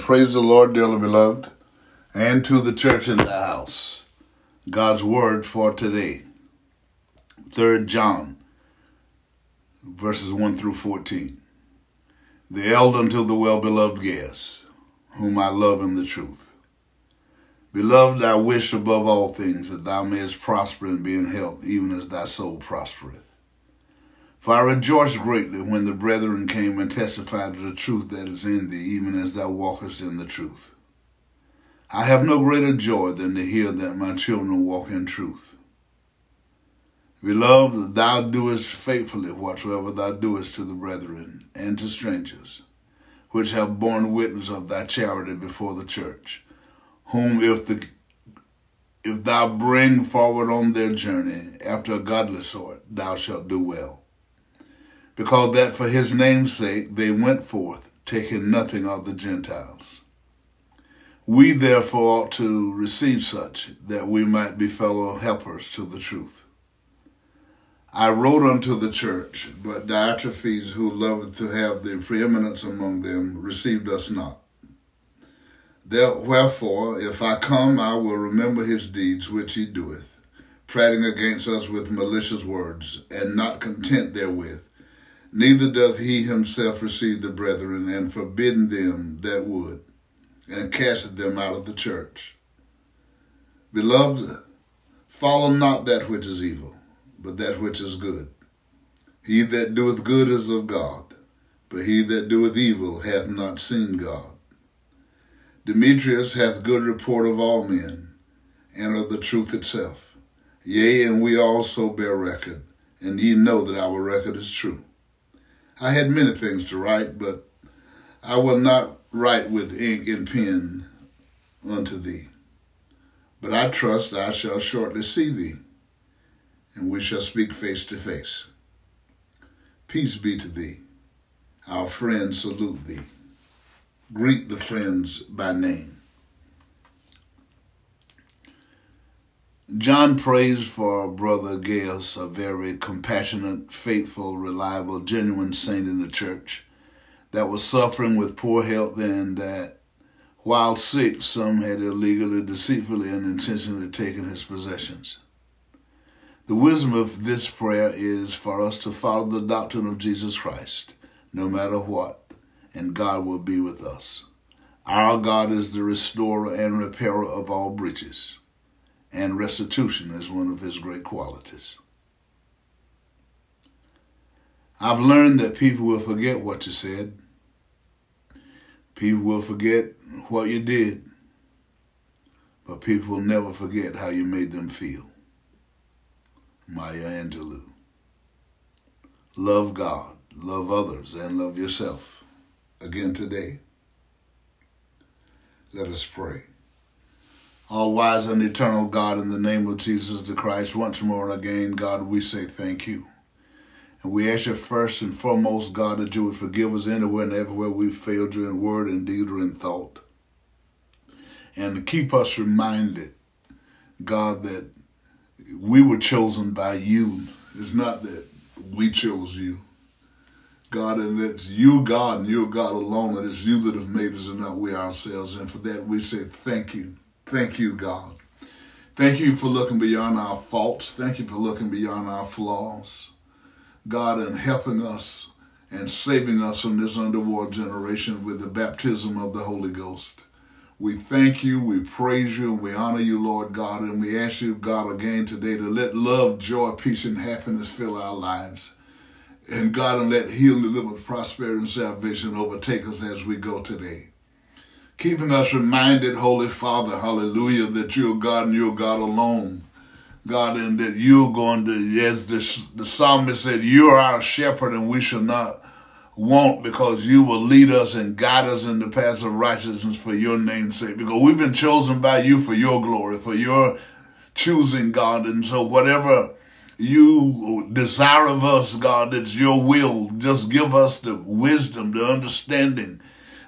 Praise the Lord, dearly beloved, and to the church in the house. God's word for today. 3 John, verses 1 through 14. The elder unto the well beloved Gaius, whom I love in the truth. Beloved, I wish above all things that thou mayest prosper and be in health, even as thy soul prospereth. For I rejoiced greatly when the brethren came and testified to the truth that is in thee, even as thou walkest in the truth. I have no greater joy than to hear that my children walk in truth. Beloved, thou doest faithfully whatsoever thou doest to the brethren and to strangers, which have borne witness of thy charity before the church, whom if the if thou bring forward on their journey after a godly sort, thou shalt do well because that for his name's sake they went forth, taking nothing of the Gentiles. We therefore ought to receive such, that we might be fellow helpers to the truth. I wrote unto the church, but Diotrephes, who loveth to have the preeminence among them, received us not. Wherefore, if I come, I will remember his deeds which he doeth, prating against us with malicious words, and not content therewith Neither doth he himself receive the brethren, and forbidden them that would, and casted them out of the church. Beloved, follow not that which is evil, but that which is good. He that doeth good is of God, but he that doeth evil hath not seen God. Demetrius hath good report of all men, and of the truth itself. Yea, and we also bear record, and ye know that our record is true. I had many things to write, but I will not write with ink and pen unto thee. But I trust I shall shortly see thee, and we shall speak face to face. Peace be to thee. Our friends salute thee. Greet the friends by name. John prays for Brother Gaius, a very compassionate, faithful, reliable, genuine saint in the church that was suffering with poor health and that while sick, some had illegally, deceitfully, and intentionally taken his possessions. The wisdom of this prayer is for us to follow the doctrine of Jesus Christ, no matter what, and God will be with us. Our God is the restorer and repairer of all breaches and restitution is one of his great qualities. I've learned that people will forget what you said. People will forget what you did. But people will never forget how you made them feel. Maya Angelou. Love God, love others, and love yourself. Again today, let us pray. All wise and eternal God, in the name of Jesus the Christ, once more and again, God, we say thank you. And we ask you first and foremost, God, that you would forgive us anywhere and everywhere we failed you in word and deed or in thought. And keep us reminded, God, that we were chosen by you. It's not that we chose you. God, and it's you, God, and you're God alone, and it's you that have made us and not we ourselves. And for that, we say thank you. Thank you, God. Thank you for looking beyond our faults. Thank you for looking beyond our flaws. God, and helping us and saving us from this underworld generation with the baptism of the Holy Ghost. We thank you, we praise you, and we honor you, Lord God, and we ask you, God, again today to let love, joy, peace, and happiness fill our lives. And God, and let healing, liberty, prosperity, and salvation overtake us as we go today keeping us reminded, Holy Father, hallelujah, that you're God and you're God alone. God, and that you're going to, as the, the psalmist said, you're our shepherd and we shall not want because you will lead us and guide us in the paths of righteousness for your name's sake. Because we've been chosen by you for your glory, for your choosing, God. And so whatever you desire of us, God, it's your will. Just give us the wisdom, the understanding,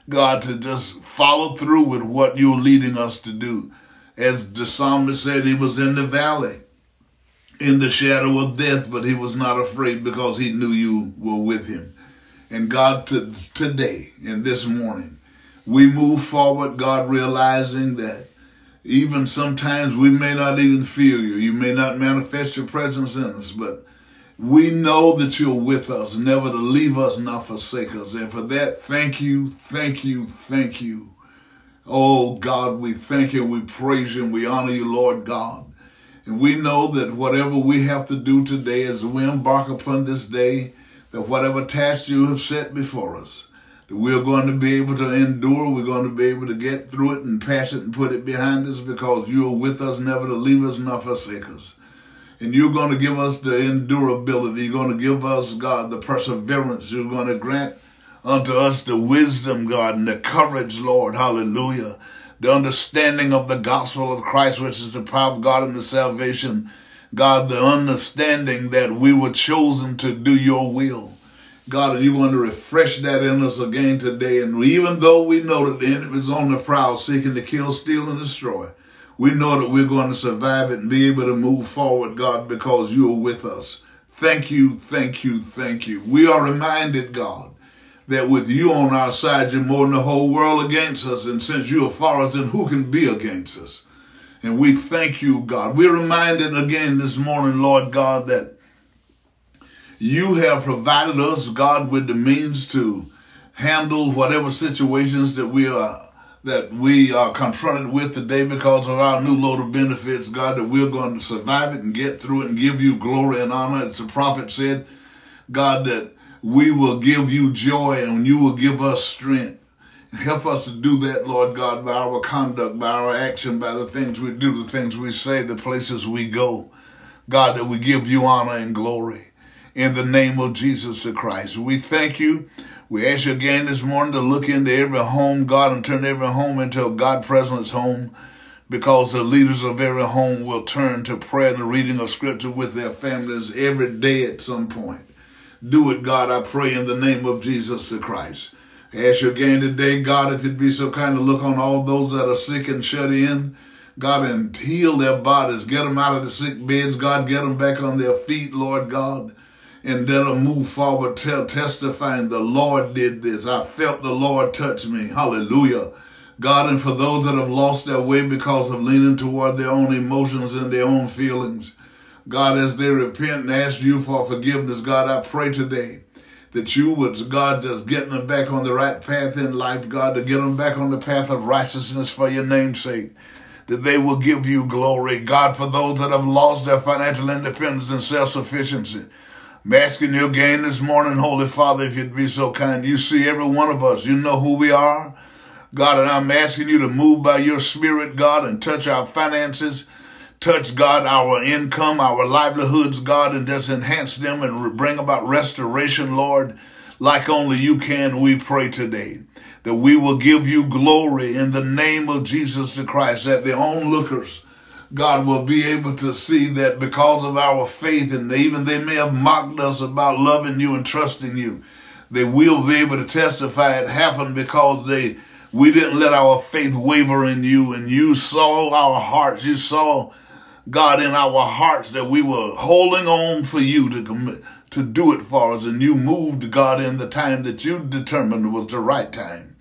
God, to just follow through with what you're leading us to do. As the psalmist said, he was in the valley, in the shadow of death, but he was not afraid because he knew you were with him. And God, to, today and this morning, we move forward, God, realizing that even sometimes we may not even feel you. You may not manifest your presence in us, but we know that you're with us, never to leave us, not forsake us. And for that, thank you, thank you, thank you. Oh God, we thank you, we praise you, and we honor you, Lord God. And we know that whatever we have to do today as we embark upon this day, that whatever task you have set before us, that we're going to be able to endure, we're going to be able to get through it and pass it and put it behind us because you are with us, never to leave us nor forsake us. And you're going to give us the endurability. You're going to give us, God, the perseverance. You're going to grant unto us the wisdom, God, and the courage, Lord. Hallelujah. The understanding of the gospel of Christ, which is the power of God and the salvation. God, the understanding that we were chosen to do your will. God, and you want to refresh that in us again today. And even though we know that the enemy is on the prowl, seeking to kill, steal, and destroy, we know that we're going to survive it and be able to move forward, God, because you are with us. Thank you, thank you, thank you. We are reminded, God, that with you on our side, you're more than the whole world against us. And since you are for us, then who can be against us? And we thank you, God. We're reminded again this morning, Lord God, that you have provided us, God, with the means to handle whatever situations that we are that we are confronted with today because of our new load of benefits, God, that we're going to survive it and get through it and give you glory and honor. As the prophet said, God, that we will give you joy and you will give us strength. Help us to do that, Lord God, by our conduct, by our action, by the things we do, the things we say, the places we go. God, that we give you honor and glory in the name of Jesus the Christ. We thank you. We ask you again this morning to look into every home, God, and turn every home into a God presence home because the leaders of every home will turn to prayer and the reading of scripture with their families every day at some point. Do it, God, I pray in the name of Jesus the Christ. I ask you again today, God, if you'd be so kind to look on all those that are sick and shut in, God, and heal their bodies. Get them out of the sick beds, God. Get them back on their feet, Lord God. And them move forward, tell, testifying the Lord did this. I felt the Lord touch me. Hallelujah. God, and for those that have lost their way because of leaning toward their own emotions and their own feelings, God, as they repent and ask you for forgiveness, God, I pray today that you would, God, just get them back on the right path in life, God, to get them back on the path of righteousness for your name's sake, that they will give you glory. God, for those that have lost their financial independence and self-sufficiency, I'm asking you again this morning, Holy Father, if you'd be so kind. You see every one of us. You know who we are. God, and I'm asking you to move by your spirit, God, and touch our finances, touch, God, our income, our livelihoods, God, and just enhance them and bring about restoration, Lord, like only you can, we pray today. That we will give you glory in the name of Jesus the Christ, that the onlookers, God, will be able to see that because of our faith, and even they may have mocked us about loving you and trusting you, they will be able to testify it happened because they we didn't let our faith waver in you, and you saw our hearts. You saw God, in our hearts that we were holding on for you to commit, to do it for us. And you moved, God, in the time that you determined was the right time.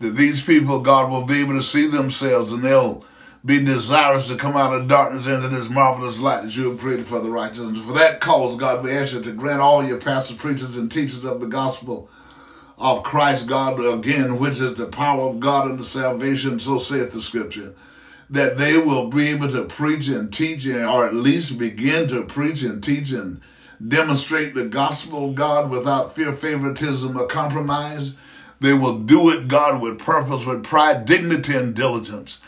That these people, God, will be able to see themselves and they'll be desirous to come out of darkness into this marvelous light that you have created for the righteous. And for that cause, God, we ask you to grant all your pastors, preachers, and teachers of the gospel of Christ, God, again, which is the power of God the salvation, so saith the scripture that they will be able to preach and teach, or at least begin to preach and teach and demonstrate the gospel God without fear, favoritism, or compromise. They will do it, God, with purpose, with pride, dignity, and diligence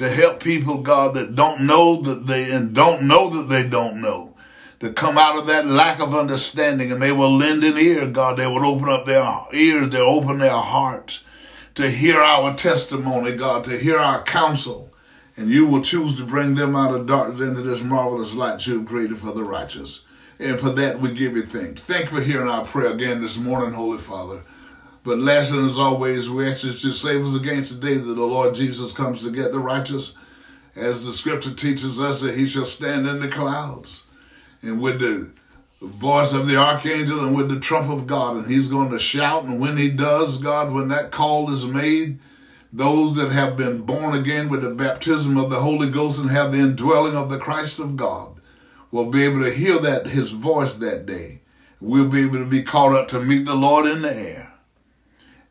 to help people, God, that don't know that they and don't know that they don't know. To come out of that lack of understanding and they will lend an ear, God. They will open up their ears, they'll open their hearts to hear our testimony, God, to hear our counsel and you will choose to bring them out of darkness into this marvelous light you have created for the righteous. And for that we give you thanks. Thank you for hearing our prayer again this morning, Holy Father. But last and as always, we that you save us against the day that the Lord Jesus comes to get the righteous, as the scripture teaches us that he shall stand in the clouds and with the voice of the archangel and with the trump of God, and he's going to shout. And when he does, God, when that call is made, those that have been born again with the baptism of the Holy Ghost and have the indwelling of the Christ of God will be able to hear that his voice that day. We'll be able to be caught up to meet the Lord in the air.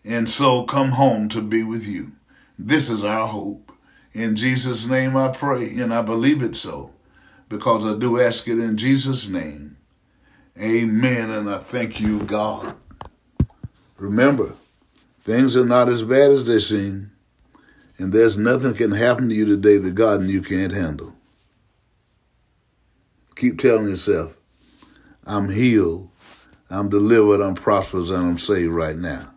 And so come home to be with you. This is our hope. In Jesus' name I pray, and I believe it so, because I do ask it in Jesus' name. Amen, and I thank you, God. Remember, things are not as bad as they seem, and there's nothing can happen to you today that God and you can't handle. Keep telling yourself, I'm healed, I'm delivered, I'm prosperous, and I'm saved right now.